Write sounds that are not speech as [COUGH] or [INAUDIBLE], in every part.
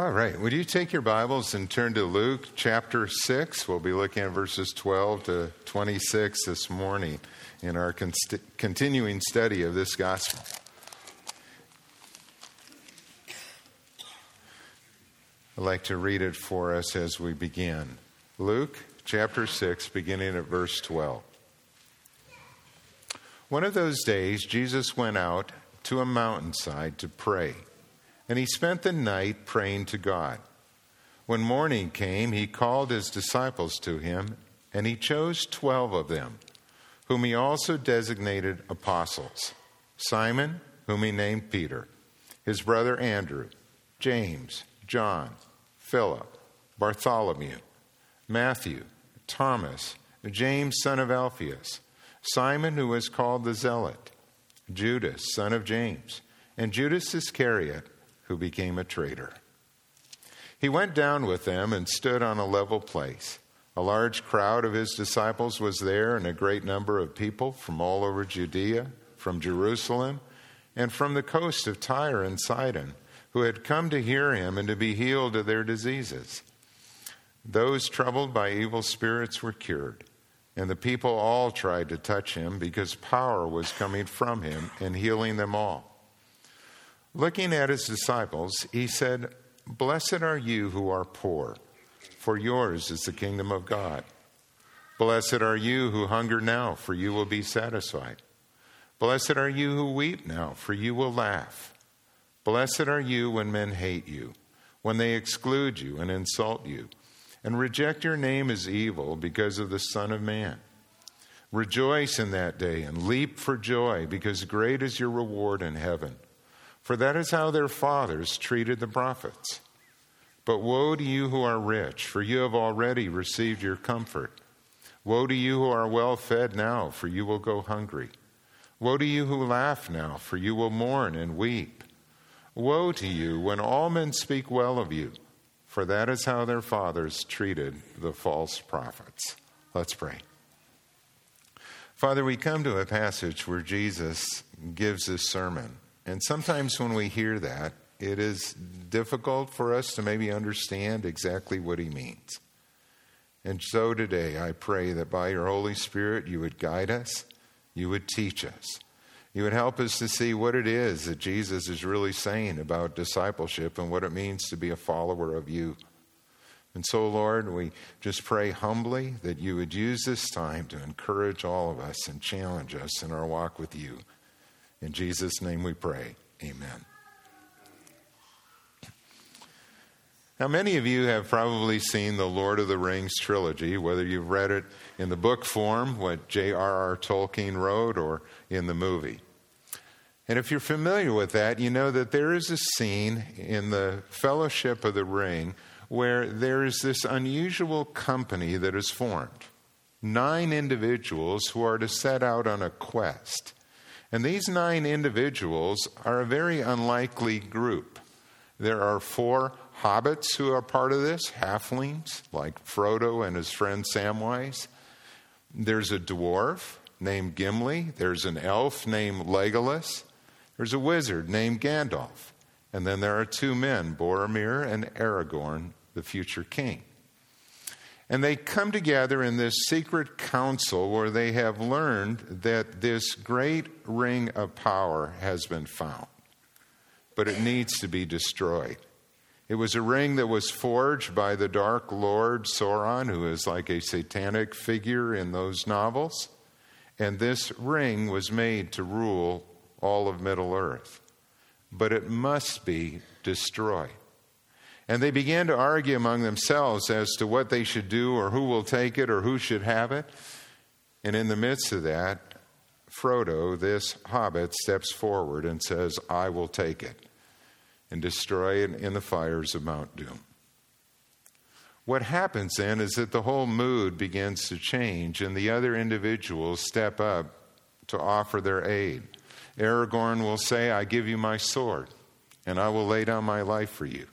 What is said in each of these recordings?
All right. Would you take your Bibles and turn to Luke chapter 6? We'll be looking at verses 12 to 26 this morning in our const- continuing study of this gospel. I'd like to read it for us as we begin. Luke chapter 6, beginning at verse 12. One of those days, Jesus went out to a mountainside to pray and he spent the night praying to God. When morning came, he called his disciples to him, and he chose twelve of them, whom he also designated apostles Simon, whom he named Peter, his brother Andrew, James, John, Philip, Bartholomew, Matthew, Thomas, James, son of Alphaeus, Simon, who was called the Zealot, Judas, son of James, and Judas Iscariot who became a traitor. He went down with them and stood on a level place. A large crowd of his disciples was there, and a great number of people from all over Judea, from Jerusalem, and from the coast of Tyre and Sidon, who had come to hear him and to be healed of their diseases. Those troubled by evil spirits were cured, and the people all tried to touch him because power was coming from him and healing them all. Looking at his disciples, he said, Blessed are you who are poor, for yours is the kingdom of God. Blessed are you who hunger now, for you will be satisfied. Blessed are you who weep now, for you will laugh. Blessed are you when men hate you, when they exclude you and insult you, and reject your name as evil because of the Son of Man. Rejoice in that day and leap for joy, because great is your reward in heaven for that is how their fathers treated the prophets. But woe to you who are rich, for you have already received your comfort. Woe to you who are well fed now, for you will go hungry. Woe to you who laugh now, for you will mourn and weep. Woe to you when all men speak well of you, for that is how their fathers treated the false prophets. Let's pray. Father, we come to a passage where Jesus gives this sermon. And sometimes when we hear that, it is difficult for us to maybe understand exactly what he means. And so today, I pray that by your Holy Spirit, you would guide us, you would teach us, you would help us to see what it is that Jesus is really saying about discipleship and what it means to be a follower of you. And so, Lord, we just pray humbly that you would use this time to encourage all of us and challenge us in our walk with you. In Jesus' name we pray. Amen. Now, many of you have probably seen the Lord of the Rings trilogy, whether you've read it in the book form, what J.R.R. Tolkien wrote, or in the movie. And if you're familiar with that, you know that there is a scene in the Fellowship of the Ring where there is this unusual company that is formed. Nine individuals who are to set out on a quest and these nine individuals are a very unlikely group. There are four hobbits who are part of this, halflings, like Frodo and his friend Samwise. There's a dwarf named Gimli. There's an elf named Legolas. There's a wizard named Gandalf. And then there are two men, Boromir and Aragorn, the future king. And they come together in this secret council where they have learned that this great ring of power has been found, but it needs to be destroyed. It was a ring that was forged by the Dark Lord Sauron, who is like a satanic figure in those novels. And this ring was made to rule all of Middle Earth. But it must be destroyed. And they began to argue among themselves as to what they should do or who will take it or who should have it. And in the midst of that, Frodo, this hobbit, steps forward and says, I will take it and destroy it in the fires of Mount Doom. What happens then is that the whole mood begins to change, and the other individuals step up to offer their aid. Aragorn will say, I give you my sword, and I will lay down my life for you.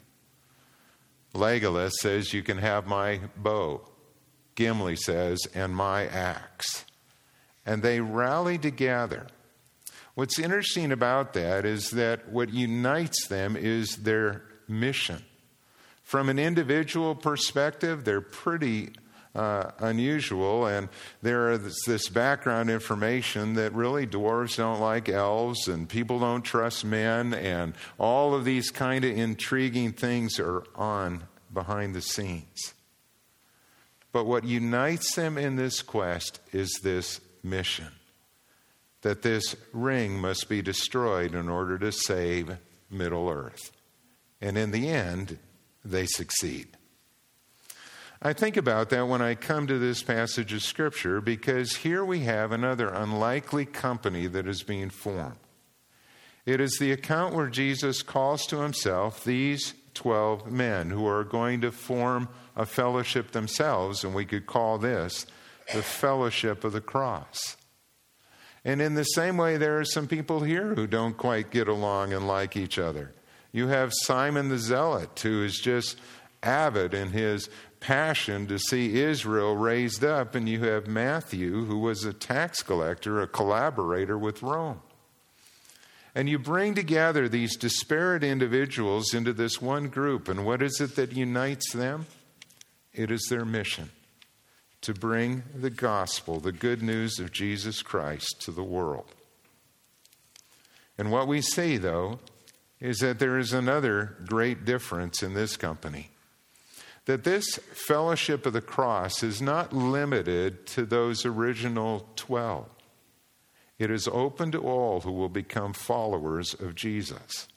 Legolas says, You can have my bow. Gimli says, And my axe. And they rally together. What's interesting about that is that what unites them is their mission. From an individual perspective, they're pretty uh, unusual, and there is this background information that really dwarves don't like elves, and people don't trust men, and all of these kind of intriguing things are on behind the scenes. But what unites them in this quest is this mission that this ring must be destroyed in order to save Middle Earth. And in the end, they succeed. I think about that when I come to this passage of Scripture because here we have another unlikely company that is being formed. It is the account where Jesus calls to himself these 12 men who are going to form a fellowship themselves, and we could call this the fellowship of the cross. And in the same way, there are some people here who don't quite get along and like each other. You have Simon the Zealot, who is just avid in his passion to see Israel raised up, and you have Matthew, who was a tax collector, a collaborator with Rome. And you bring together these disparate individuals into this one group, and what is it that unites them? It is their mission to bring the gospel, the good news of Jesus Christ, to the world. And what we see, though, is that there is another great difference in this company. That this fellowship of the cross is not limited to those original 12. It is open to all who will become followers of Jesus.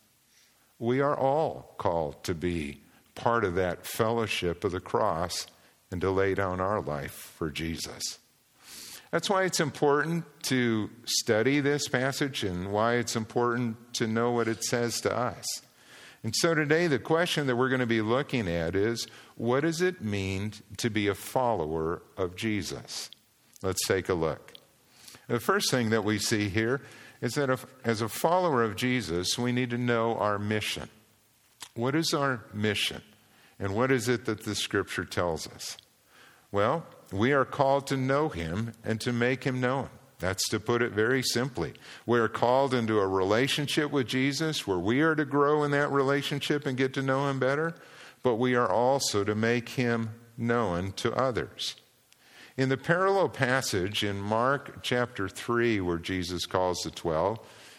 We are all called to be part of that fellowship of the cross and to lay down our life for Jesus. That's why it's important to study this passage and why it's important to know what it says to us. And so today, the question that we're going to be looking at is what does it mean to be a follower of Jesus? Let's take a look. The first thing that we see here is that if, as a follower of Jesus, we need to know our mission. What is our mission? And what is it that the scripture tells us? Well, we are called to know him and to make him known. That's to put it very simply. We are called into a relationship with Jesus where we are to grow in that relationship and get to know him better, but we are also to make him known to others. In the parallel passage in Mark chapter 3, where Jesus calls the 12,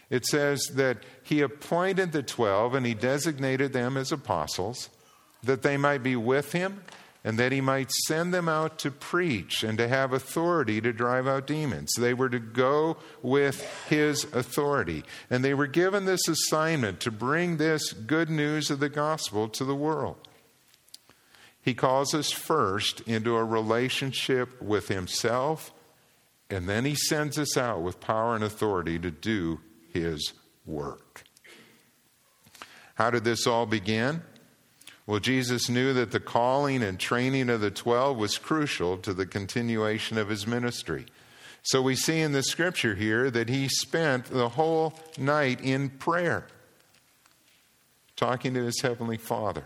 it says that he appointed the 12 and he designated them as apostles that they might be with him and that he might send them out to preach and to have authority to drive out demons. They were to go with his authority. And they were given this assignment to bring this good news of the gospel to the world. He calls us first into a relationship with himself, and then he sends us out with power and authority to do his work. How did this all begin? Well, Jesus knew that the calling and training of the 12 was crucial to the continuation of his ministry. So we see in the scripture here that he spent the whole night in prayer, talking to his heavenly Father.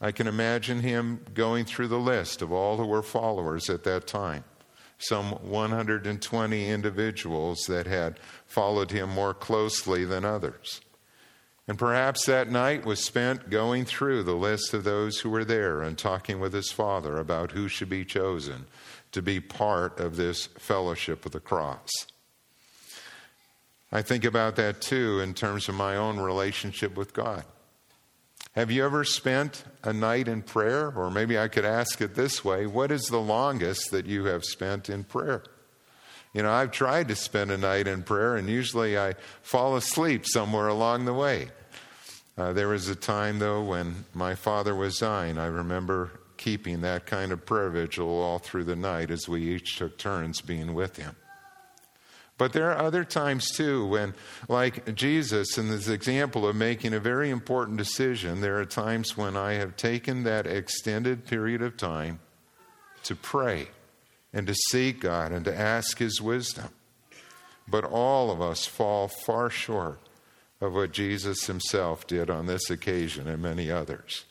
I can imagine him going through the list of all who were followers at that time. Some 120 individuals that had followed him more closely than others. And perhaps that night was spent going through the list of those who were there and talking with his father about who should be chosen to be part of this fellowship of the cross. I think about that too in terms of my own relationship with God. Have you ever spent a night in prayer? Or maybe I could ask it this way What is the longest that you have spent in prayer? You know, I've tried to spend a night in prayer, and usually I fall asleep somewhere along the way. Uh, there was a time, though, when my father was dying. I remember keeping that kind of prayer vigil all through the night as we each took turns being with him. But there are other times, too, when, like Jesus in this example of making a very important decision, there are times when I have taken that extended period of time to pray and to seek God and to ask His wisdom. But all of us fall far short of what Jesus himself did on this occasion and many others.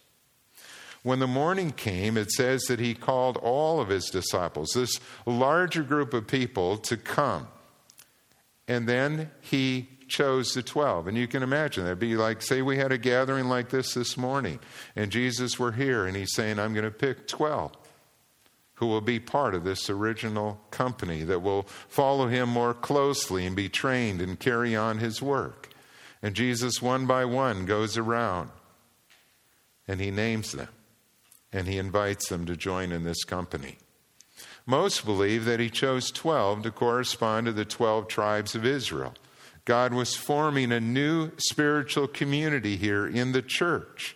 When the morning came, it says that he called all of his disciples, this larger group of people, to come. And then he chose the 12. And you can imagine that'd be like, say, we had a gathering like this this morning, and Jesus were here, and he's saying, I'm going to pick 12 who will be part of this original company that will follow him more closely and be trained and carry on his work. And Jesus, one by one, goes around and he names them and he invites them to join in this company. Most believe that he chose 12 to correspond to the 12 tribes of Israel. God was forming a new spiritual community here in the church.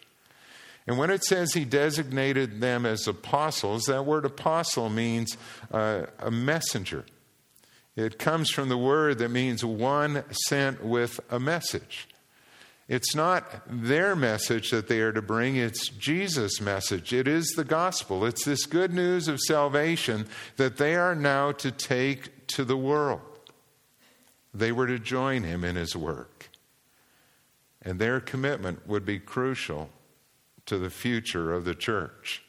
And when it says he designated them as apostles, that word apostle means uh, a messenger. It comes from the word that means one sent with a message. It's not their message that they are to bring, it's Jesus' message. It is the gospel. It's this good news of salvation that they are now to take to the world. They were to join him in his work. And their commitment would be crucial to the future of the church.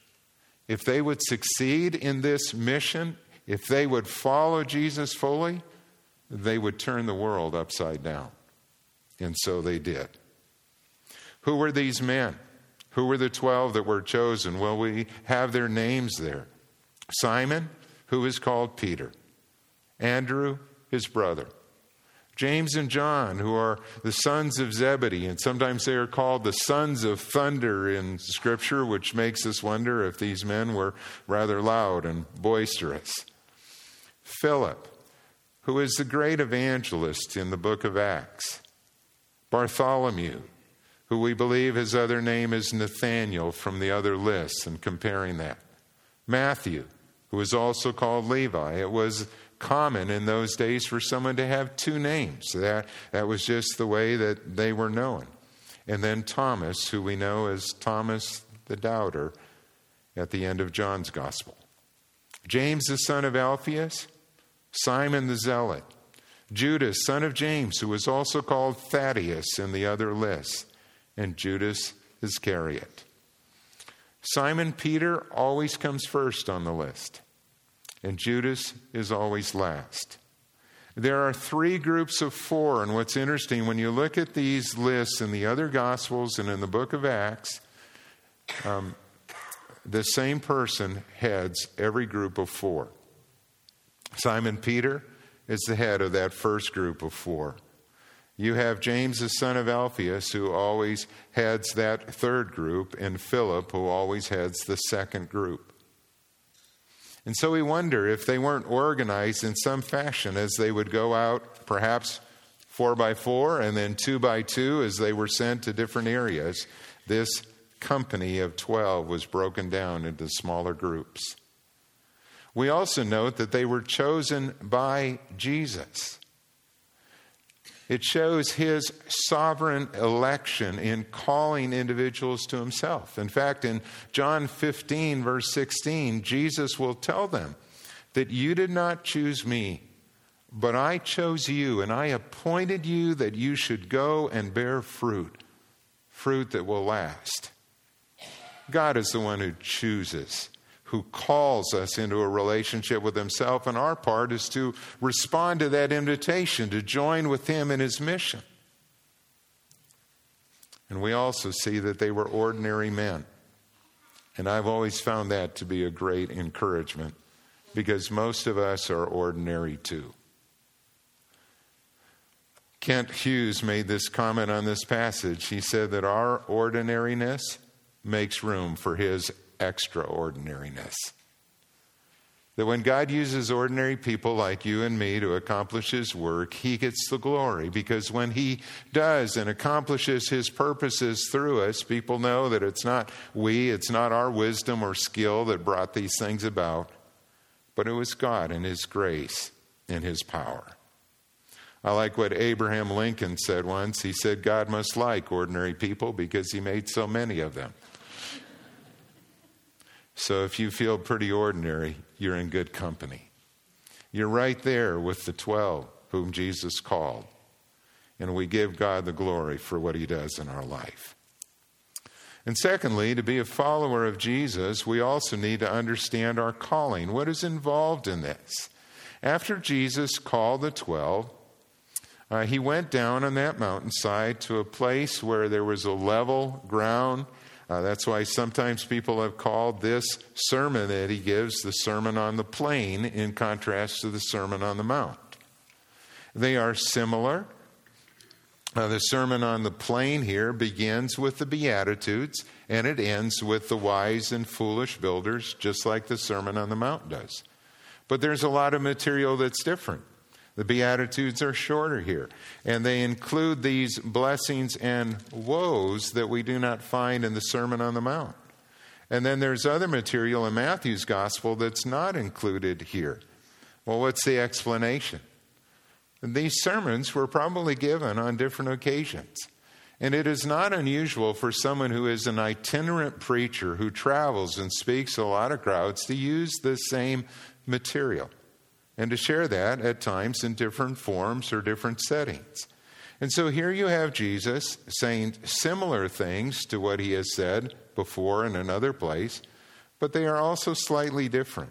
If they would succeed in this mission, if they would follow Jesus fully, they would turn the world upside down. And so they did. Who were these men? Who were the 12 that were chosen? Well, we have their names there Simon, who is called Peter, Andrew, his brother, James and John, who are the sons of Zebedee, and sometimes they are called the sons of thunder in Scripture, which makes us wonder if these men were rather loud and boisterous. Philip, who is the great evangelist in the book of Acts. Bartholomew, who we believe his other name is Nathaniel from the other lists, and comparing that. Matthew, who is also called Levi. It was common in those days for someone to have two names. That, that was just the way that they were known. And then Thomas, who we know as Thomas the Doubter at the end of John's Gospel. James, the son of Alphaeus, Simon the Zealot, Judas, son of James, who was also called Thaddeus in the other list, and Judas Iscariot. Simon Peter always comes first on the list, and Judas is always last. There are three groups of four, and what's interesting, when you look at these lists in the other Gospels and in the book of Acts, um, the same person heads every group of four. Simon Peter is the head of that first group of four. You have James, the son of Alphaeus, who always heads that third group, and Philip, who always heads the second group. And so we wonder if they weren't organized in some fashion as they would go out, perhaps four by four and then two by two as they were sent to different areas. This company of 12 was broken down into smaller groups. We also note that they were chosen by Jesus. It shows his sovereign election in calling individuals to himself. In fact, in John 15, verse 16, Jesus will tell them that you did not choose me, but I chose you, and I appointed you that you should go and bear fruit, fruit that will last. God is the one who chooses who calls us into a relationship with Himself, and our part is to respond to that invitation to join with Him in His mission. And we also see that they were ordinary men. And I've always found that to be a great encouragement because most of us are ordinary too. Kent Hughes made this comment on this passage. He said that our ordinariness makes room for his extraordinariness. That when God uses ordinary people like you and me to accomplish His work, He gets the glory. Because when He does and accomplishes His purposes through us, people know that it's not we, it's not our wisdom or skill that brought these things about, but it was God and His grace and His power. I like what Abraham Lincoln said once. He said, God must like ordinary people because He made so many of them. So if you feel pretty ordinary, you're in good company. You're right there with the 12 whom Jesus called. And we give God the glory for what he does in our life. And secondly, to be a follower of Jesus, we also need to understand our calling. What is involved in this? After Jesus called the 12, uh, he went down on that mountainside to a place where there was a level ground. Uh, that's why sometimes people have called this sermon that he gives the Sermon on the Plain in contrast to the Sermon on the Mount. They are similar. Uh, the Sermon on the Plain here begins with the Beatitudes and it ends with the wise and foolish builders, just like the Sermon on the Mount does. But there's a lot of material that's different. The Beatitudes are shorter here, and they include these blessings and woes that we do not find in the Sermon on the Mount. And then there's other material in Matthew's Gospel that's not included here. Well, what's the explanation? These sermons were probably given on different occasions. And it is not unusual for someone who is an itinerant preacher who travels and speaks to a lot of crowds to use the same material and to share that at times in different forms or different settings. And so here you have Jesus saying similar things to what he has said before in another place, but they are also slightly different.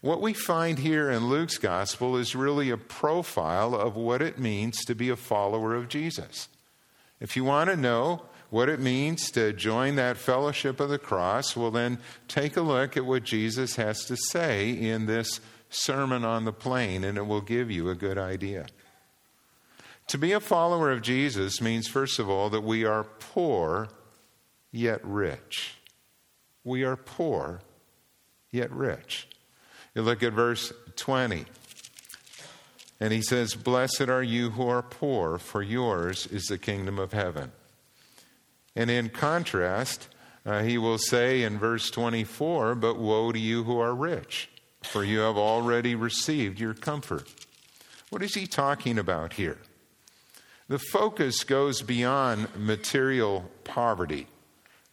What we find here in Luke's gospel is really a profile of what it means to be a follower of Jesus. If you want to know what it means to join that fellowship of the cross, well, then take a look at what Jesus has to say in this Sermon on the Plain, and it will give you a good idea. To be a follower of Jesus means, first of all, that we are poor yet rich. We are poor yet rich. You look at verse 20. And he says, Blessed are you who are poor, for yours is the kingdom of heaven. And in contrast, uh, he will say in verse 24, But woe to you who are rich for you have already received your comfort. What is he talking about here? The focus goes beyond material poverty.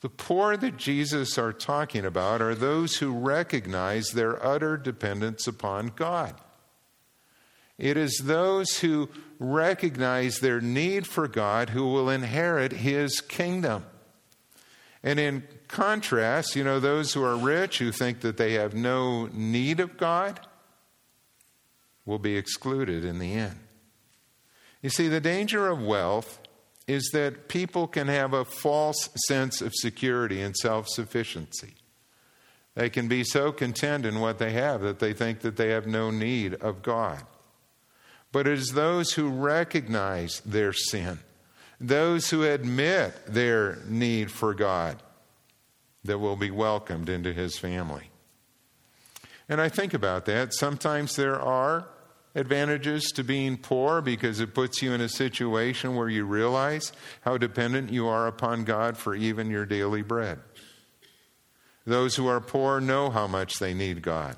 The poor that Jesus are talking about are those who recognize their utter dependence upon God. It is those who recognize their need for God who will inherit his kingdom. And in contrast, you know, those who are rich, who think that they have no need of God, will be excluded in the end. You see, the danger of wealth is that people can have a false sense of security and self sufficiency. They can be so content in what they have that they think that they have no need of God. But it is those who recognize their sin, those who admit their need for God, that will be welcomed into his family. And I think about that. Sometimes there are advantages to being poor because it puts you in a situation where you realize how dependent you are upon God for even your daily bread. Those who are poor know how much they need God.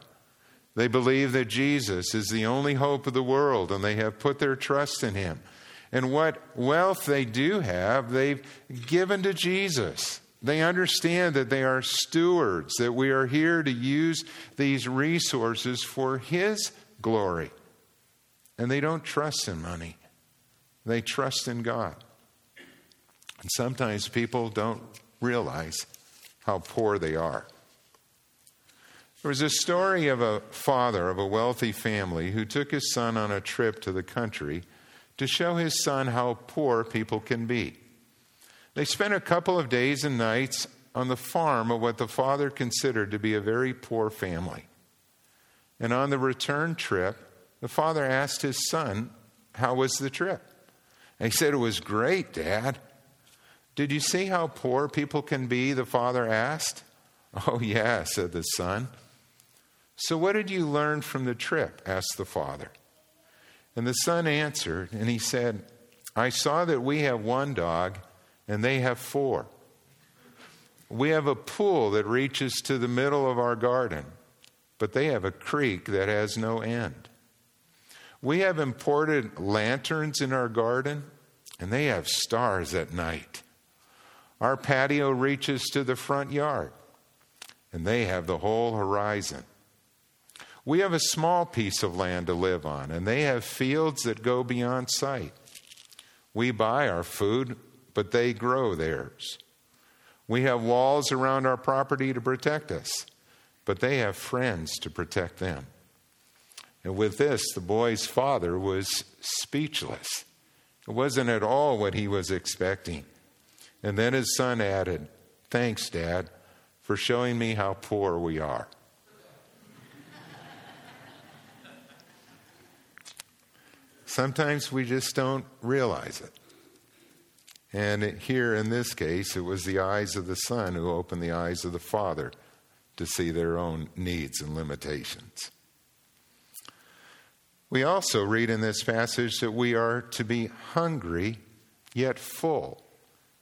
They believe that Jesus is the only hope of the world and they have put their trust in him. And what wealth they do have, they've given to Jesus. They understand that they are stewards, that we are here to use these resources for His glory. And they don't trust in money, they trust in God. And sometimes people don't realize how poor they are. There was a story of a father of a wealthy family who took his son on a trip to the country to show his son how poor people can be. They spent a couple of days and nights on the farm of what the father considered to be a very poor family. And on the return trip, the father asked his son, How was the trip? And he said, It was great, Dad. Did you see how poor people can be? The father asked. [LAUGHS] Oh, yeah, said the son. So, what did you learn from the trip? asked the father. And the son answered, and he said, I saw that we have one dog and they have four. We have a pool that reaches to the middle of our garden, but they have a creek that has no end. We have imported lanterns in our garden, and they have stars at night. Our patio reaches to the front yard, and they have the whole horizon. We have a small piece of land to live on, and they have fields that go beyond sight. We buy our food but they grow theirs. We have walls around our property to protect us, but they have friends to protect them. And with this, the boy's father was speechless. It wasn't at all what he was expecting. And then his son added, Thanks, Dad, for showing me how poor we are. Sometimes we just don't realize it. And here in this case, it was the eyes of the son who opened the eyes of the father to see their own needs and limitations. We also read in this passage that we are to be hungry yet full.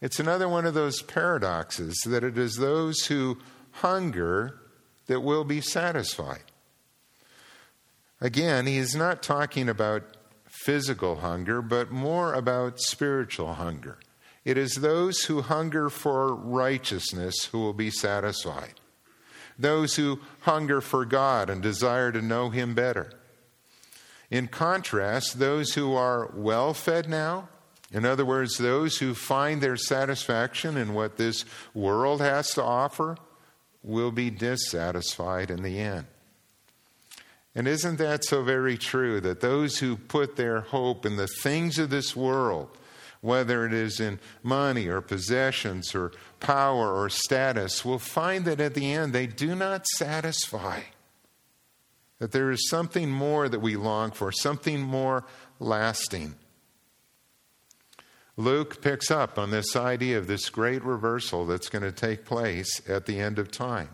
It's another one of those paradoxes that it is those who hunger that will be satisfied. Again, he is not talking about physical hunger, but more about spiritual hunger. It is those who hunger for righteousness who will be satisfied. Those who hunger for God and desire to know Him better. In contrast, those who are well fed now, in other words, those who find their satisfaction in what this world has to offer, will be dissatisfied in the end. And isn't that so very true that those who put their hope in the things of this world, whether it is in money or possessions or power or status, will find that at the end they do not satisfy? That there is something more that we long for, something more lasting. Luke picks up on this idea of this great reversal that's going to take place at the end of time.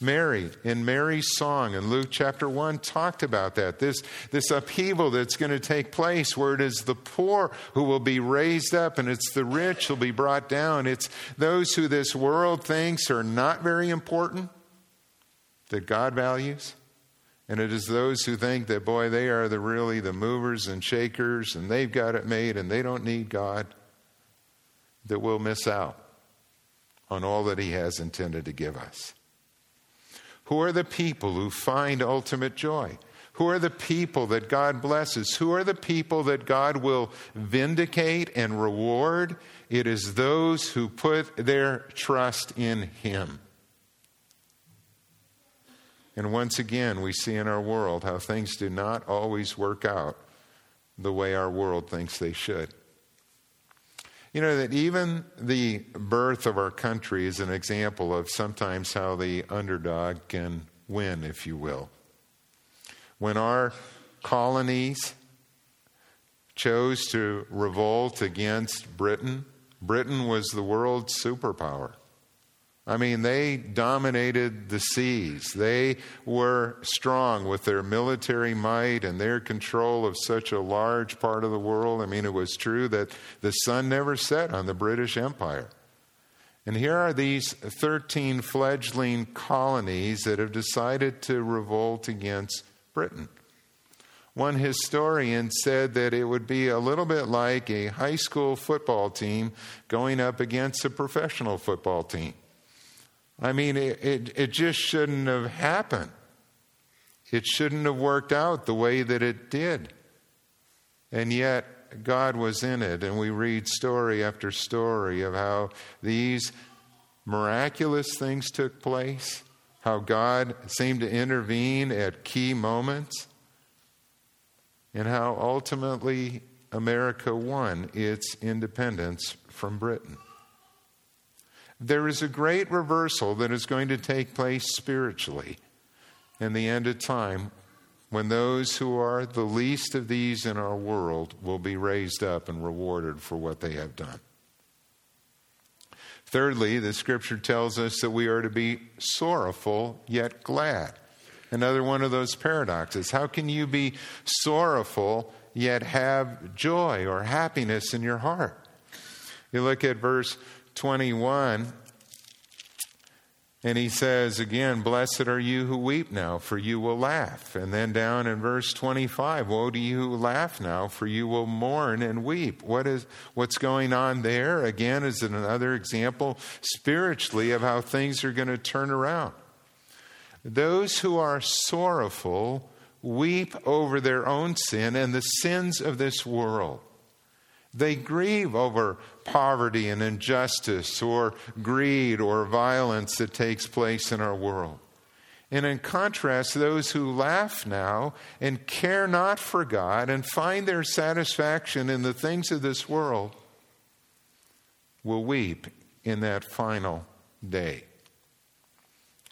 Mary, in Mary's song in Luke chapter 1, talked about that. This, this upheaval that's going to take place where it is the poor who will be raised up and it's the rich who will be brought down. It's those who this world thinks are not very important that God values. And it is those who think that, boy, they are the really the movers and shakers and they've got it made and they don't need God that will miss out on all that He has intended to give us. Who are the people who find ultimate joy? Who are the people that God blesses? Who are the people that God will vindicate and reward? It is those who put their trust in Him. And once again, we see in our world how things do not always work out the way our world thinks they should. You know, that even the birth of our country is an example of sometimes how the underdog can win, if you will. When our colonies chose to revolt against Britain, Britain was the world's superpower. I mean, they dominated the seas. They were strong with their military might and their control of such a large part of the world. I mean, it was true that the sun never set on the British Empire. And here are these 13 fledgling colonies that have decided to revolt against Britain. One historian said that it would be a little bit like a high school football team going up against a professional football team. I mean, it, it, it, just shouldn't have happened. It shouldn't have worked out the way that it did. And yet, God was in it, and we read story after story of how these miraculous things took place, how God seemed to intervene at key moments, and how ultimately America won its independence from Britain. There is a great reversal that is going to take place spiritually in the end of time when those who are the least of these in our world will be raised up and rewarded for what they have done. Thirdly, the scripture tells us that we are to be sorrowful yet glad. Another one of those paradoxes. How can you be sorrowful yet have joy or happiness in your heart? You look at verse 21, and he says again, Blessed are you who weep now, for you will laugh. And then down in verse 25, Woe to you who laugh now, for you will mourn and weep. What is, what's going on there? Again, is another example spiritually of how things are going to turn around. Those who are sorrowful weep over their own sin and the sins of this world. They grieve over poverty and injustice or greed or violence that takes place in our world. And in contrast, those who laugh now and care not for God and find their satisfaction in the things of this world will weep in that final day.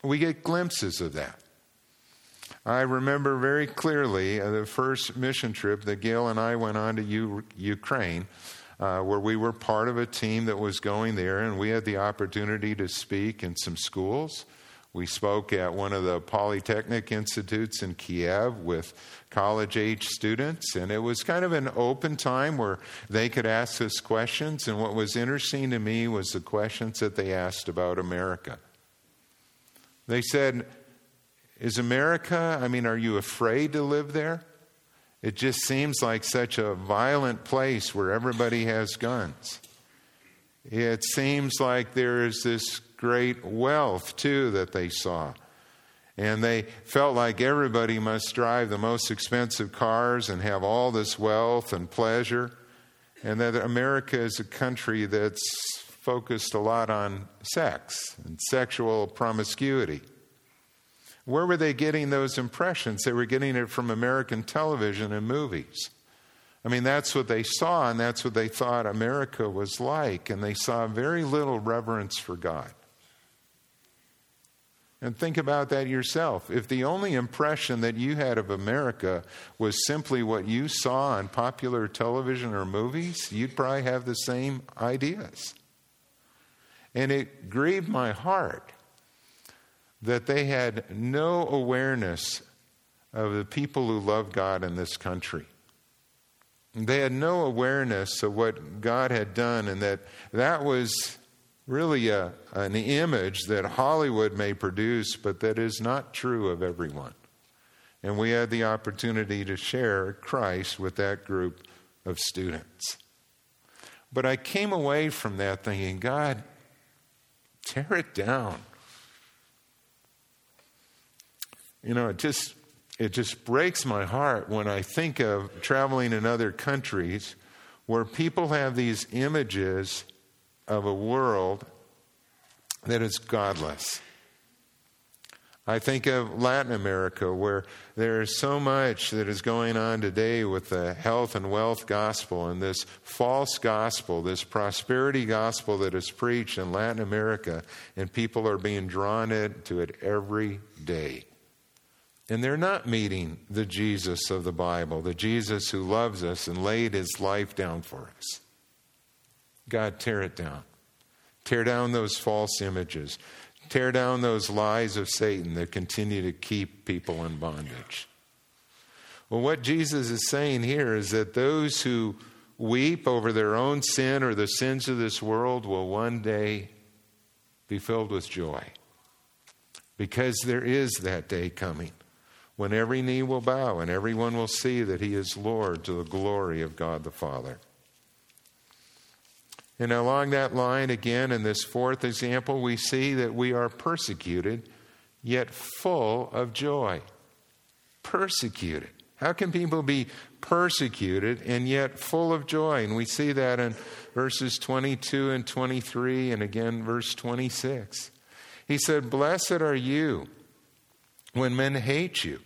We get glimpses of that. I remember very clearly uh, the first mission trip that Gail and I went on to U- Ukraine, uh, where we were part of a team that was going there, and we had the opportunity to speak in some schools. We spoke at one of the Polytechnic Institutes in Kiev with college age students, and it was kind of an open time where they could ask us questions. And what was interesting to me was the questions that they asked about America. They said, Is America, I mean, are you afraid to live there? It just seems like such a violent place where everybody has guns. It seems like there is this great wealth, too, that they saw. And they felt like everybody must drive the most expensive cars and have all this wealth and pleasure. And that America is a country that's focused a lot on sex and sexual promiscuity. Where were they getting those impressions? They were getting it from American television and movies. I mean, that's what they saw, and that's what they thought America was like, and they saw very little reverence for God. And think about that yourself. If the only impression that you had of America was simply what you saw on popular television or movies, you'd probably have the same ideas. And it grieved my heart that they had no awareness of the people who love God in this country. They had no awareness of what God had done, and that that was really a, an image that Hollywood may produce, but that is not true of everyone. And we had the opportunity to share Christ with that group of students. But I came away from that thinking, God, tear it down. You know, it just it just breaks my heart when I think of traveling in other countries where people have these images of a world that is godless. I think of Latin America, where there is so much that is going on today with the health and wealth gospel and this false gospel, this prosperity gospel that is preached in Latin America, and people are being drawn into it every day. And they're not meeting the Jesus of the Bible, the Jesus who loves us and laid his life down for us. God, tear it down. Tear down those false images. Tear down those lies of Satan that continue to keep people in bondage. Well, what Jesus is saying here is that those who weep over their own sin or the sins of this world will one day be filled with joy. Because there is that day coming when every knee will bow and everyone will see that he is Lord to the glory of God the Father. And along that line, again, in this fourth example, we see that we are persecuted, yet full of joy. Persecuted. How can people be persecuted and yet full of joy? And we see that in verses 22 and 23, and again, verse 26. He said, Blessed are you when men hate you,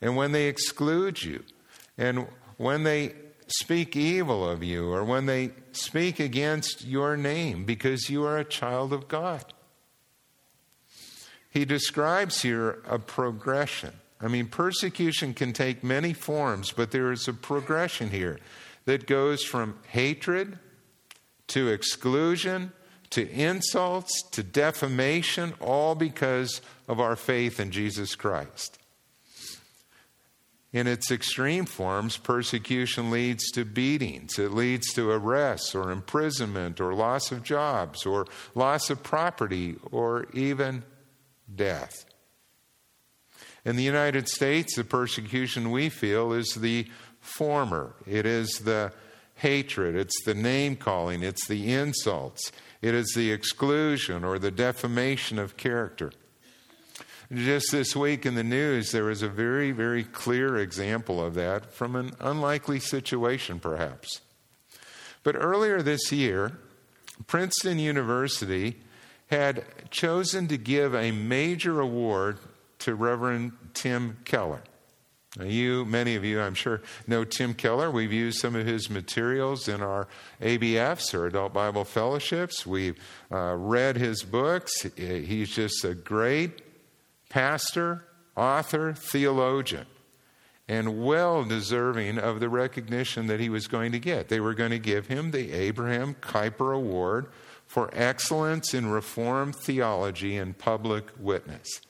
and when they exclude you, and when they speak evil of you or when they speak against your name because you are a child of God. He describes here a progression. I mean, persecution can take many forms, but there is a progression here that goes from hatred to exclusion to insults to defamation, all because of our faith in Jesus Christ. In its extreme forms, persecution leads to beatings. It leads to arrests or imprisonment or loss of jobs or loss of property or even death. In the United States, the persecution we feel is the former. It is the hatred, it's the name calling, it's the insults, it is the exclusion or the defamation of character. Just this week in the news, there was a very, very clear example of that from an unlikely situation, perhaps. But earlier this year, Princeton University had chosen to give a major award to Reverend Tim Keller. You, many of you, I'm sure, know Tim Keller. We've used some of his materials in our ABFs or Adult Bible Fellowships. We've uh, read his books. He's just a great pastor, author, theologian, and well deserving of the recognition that he was going to get. They were going to give him the Abraham Kuyper Award for excellence in Reformed theology and public witness.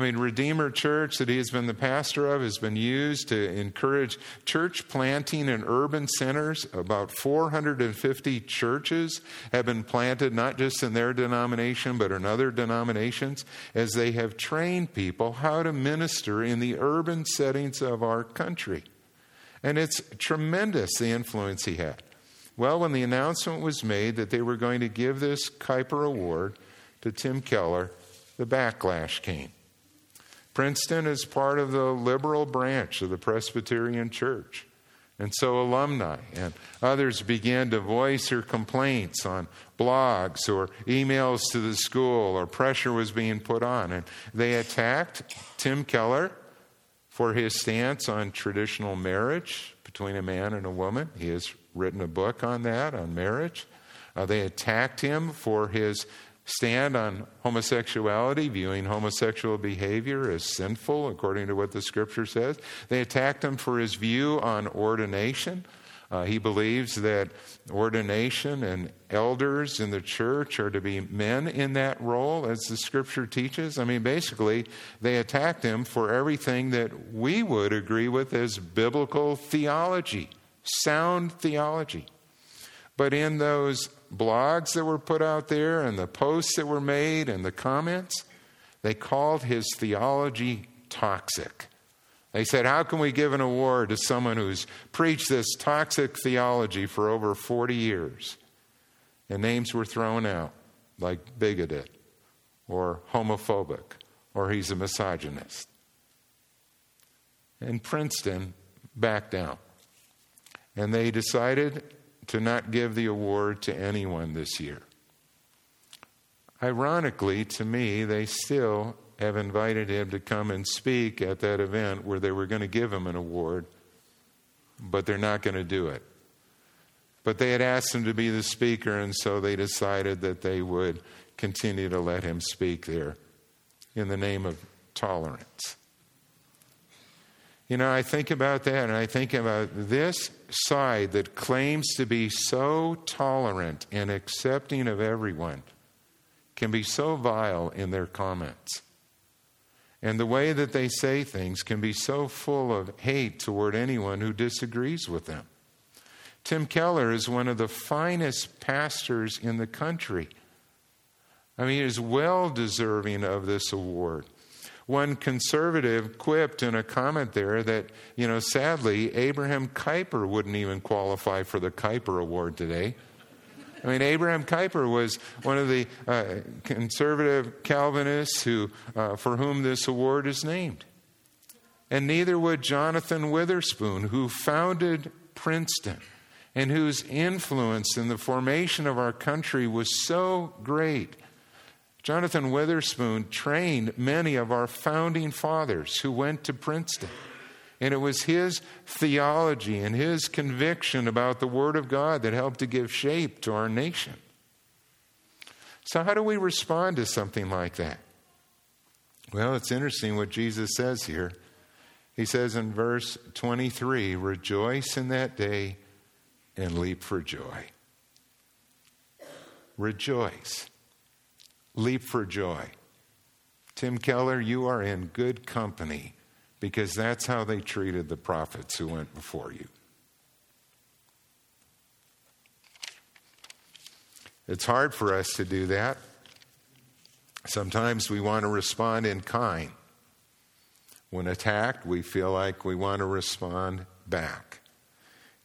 I mean, Redeemer Church, that he has been the pastor of, has been used to encourage church planting in urban centers. About 450 churches have been planted, not just in their denomination, but in other denominations, as they have trained people how to minister in the urban settings of our country. And it's tremendous the influence he had. Well, when the announcement was made that they were going to give this Kuyper Award to Tim Keller, the backlash came. Princeton is part of the liberal branch of the Presbyterian Church. And so alumni and others began to voice their complaints on blogs or emails to the school, or pressure was being put on. And they attacked Tim Keller for his stance on traditional marriage between a man and a woman. He has written a book on that, on marriage. Uh, they attacked him for his stand on homosexuality, viewing homosexual behavior as sinful, according to what the scripture says. They attacked him for his view on ordination. Uh, he believes that ordination and elders in the church are to be men in that role, as the scripture teaches. I mean, basically, they attacked him for everything that we would agree with as biblical theology, sound theology. But in those blogs that were put out there and the posts that were made and the comments, they called his theology toxic. They said, How can we give an award to someone who's preached this toxic theology for over 40 years? And names were thrown out like bigoted or homophobic or he's a misogynist. And Princeton backed down. And they decided to not give the award to anyone this year. Ironically, to me, they still have invited him to come and speak at that event where they were going to give him an award, but they're not going to do it. But they had asked him to be the speaker, and so they decided that they would continue to let him speak there in the name of tolerance. You know, I think about that and I think about this side that claims to be so tolerant and accepting of everyone can be so vile in their comments. And the way that they say things can be so full of hate toward anyone who disagrees with them. Tim Keller is one of the finest pastors in the country. I mean, he is well deserving of this award. One conservative quipped in a comment there that, you know, sadly, Abraham Kuyper wouldn't even qualify for the Kuyper Award today. I mean, Abraham Kuyper was one of the uh, conservative Calvinists who, uh, for whom this award is named. And neither would Jonathan Witherspoon, who founded Princeton and whose influence in the formation of our country was so great Jonathan Witherspoon trained many of our founding fathers who went to Princeton. And it was his theology and his conviction about the Word of God that helped to give shape to our nation. So, how do we respond to something like that? Well, it's interesting what Jesus says here. He says in verse 23 Rejoice in that day and leap for joy. Rejoice leap for joy. Tim Keller, you are in good company because that's how they treated the prophets who went before you. It's hard for us to do that. Sometimes we want to respond in kind. When attacked, we feel like we want to respond back.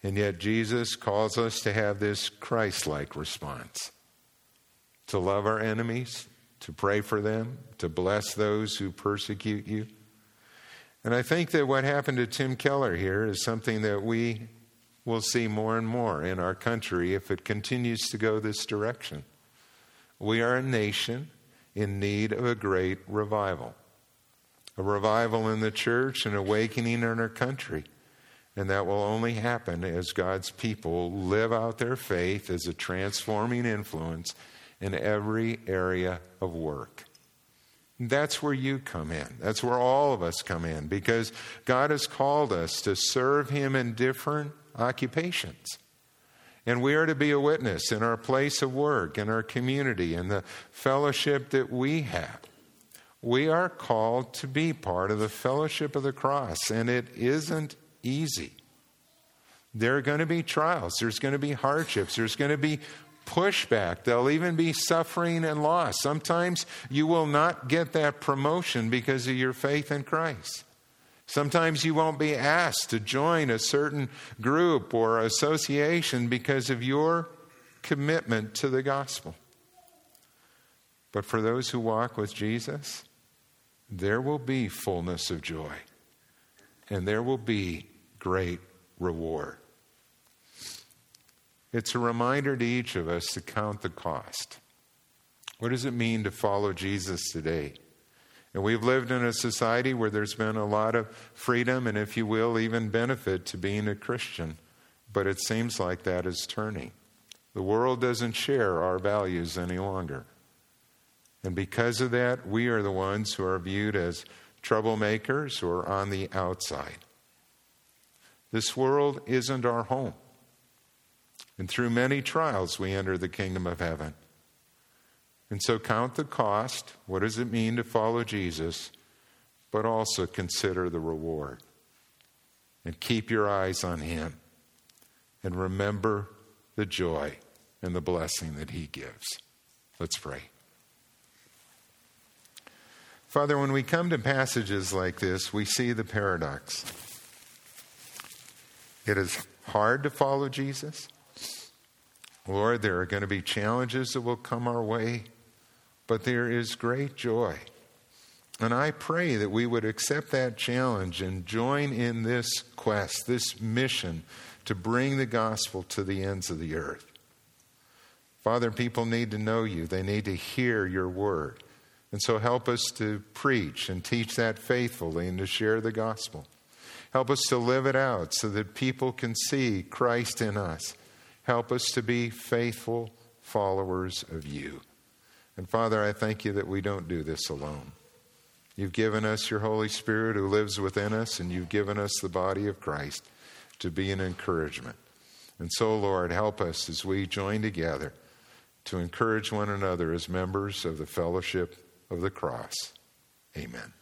And yet, Jesus calls us to have this Christ like response to love our enemies, to pray for them, to bless those who persecute you. And I think that what happened to Tim Keller here is something that we will see more and more in our country if it continues to go this direction. We are a nation in need of a great revival. a revival in the church, an awakening in our country. And that will only happen as God's people live out their faith as a transforming influence in every area of work. That's where you come in. That's where all of us come in because God has called us to serve Him in different occupations. And we are to be a witness in our place of work, in our community, in the fellowship that we have. We are called to be part of the fellowship of the cross, and it isn't easy. There are going to be trials, there's going to be hardships, there's going to be pushback, there'll even be suffering and loss. Sometimes you will not get that promotion because of your faith in Christ. Sometimes you won't be asked to join a certain group or association because of your commitment to the gospel. But for those who walk with Jesus, there will be fullness of joy and there will be great reward. It's a reminder to each of us to count the cost. What does it mean to follow Jesus today? And we've lived in a society where there's been a lot of freedom and, if you will, even benefit to being a Christian. But it seems like that is turning. The world doesn't share our values any longer. And because of that, we are the ones who are viewed as troublemakers or on the outside. This world isn't our home. And through many trials, we enter the kingdom of heaven. And so count the cost. What does it mean to follow Jesus? But also consider the reward. And keep your eyes on Him. And remember the joy and the blessing that He gives. Let's pray. Father, when we come to passages like this, we see the paradox. It is hard to follow Jesus. Lord, there are going to be challenges that will come our way, but there is great joy. And I pray that we would accept that challenge and join in this quest, this mission to bring the gospel to the ends of the earth. Father, people need to know you, they need to hear your word. And so help us to preach and teach that faithfully and to share the gospel. Help us to live it out so that people can see Christ in us Help us to be faithful followers of you. And Father, I thank you that we don't do this alone. You've given us your Holy Spirit who lives within us, and you've given us the body of Christ to be an encouragement. And so, Lord, help us as we join together to encourage one another as members of the fellowship of the cross. Amen.